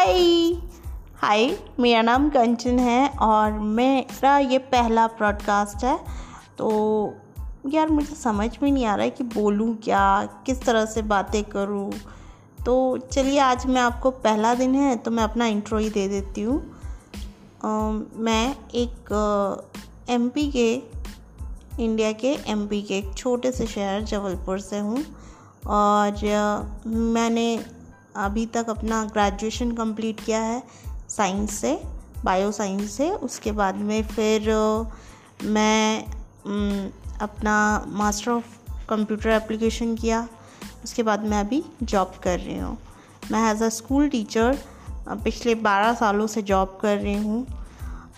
हाय हाय मेरा नाम कंचन है और मेरा ये पहला प्रॉडकास्ट है। तो यार मुझे समझ में नहीं आ रहा है कि बोलूँ क्या, किस तरह से बातें करूँ। तो चलिए, आज मैं आपको पहला दिन है तो मैं अपना इंट्रो ही दे देती हूँ। मैं एक एमपी के इंडिया के एमपी के एक छोटे से शहर जबलपुर से हूँ। और मैंने अभी तक अपना ग्रेजुएशन कंप्लीट किया है साइंस से बायो साइंस से। उसके बाद में फिर मैं अपना मास्टर ऑफ़ कंप्यूटर एप्लीकेशन किया। उसके बाद मैं अभी जॉब कर रही हूँ। मैं एज अ स्कूल टीचर पिछले बारह सालों से जॉब कर रही हूँ।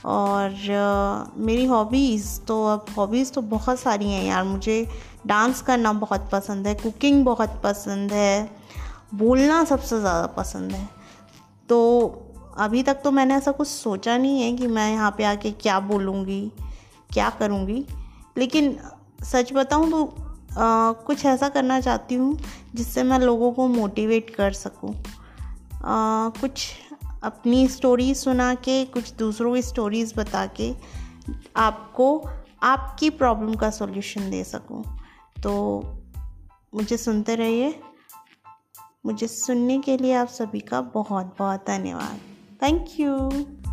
और मेरी हॉबीज़ तो अब हॉबीज़ तो बहुत सारी हैं यार। मुझे डांस करना बहुत पसंद है कुकिंग बहुत पसंद है। बोलना सबसे ज़्यादा पसंद है। तो अभी तक तो मैंने ऐसा कुछ सोचा नहीं है कि मैं यहाँ पे आके क्या बोलूँगी क्या करूँगी। लेकिन सच बताऊँ तो आ, कुछ ऐसा करना चाहती हूँ जिससे मैं लोगों को मोटिवेट कर सकूँ। कुछ अपनी स्टोरीज सुना के कुछ दूसरों की स्टोरीज़ बता के आपको आपकी प्रॉब्लम का सॉल्यूशन दे सकूँ। तो मुझे सुनते रहिए। मुझे सुनने के लिए आप सभी का बहुत बहुत धन्यवाद थैंक you.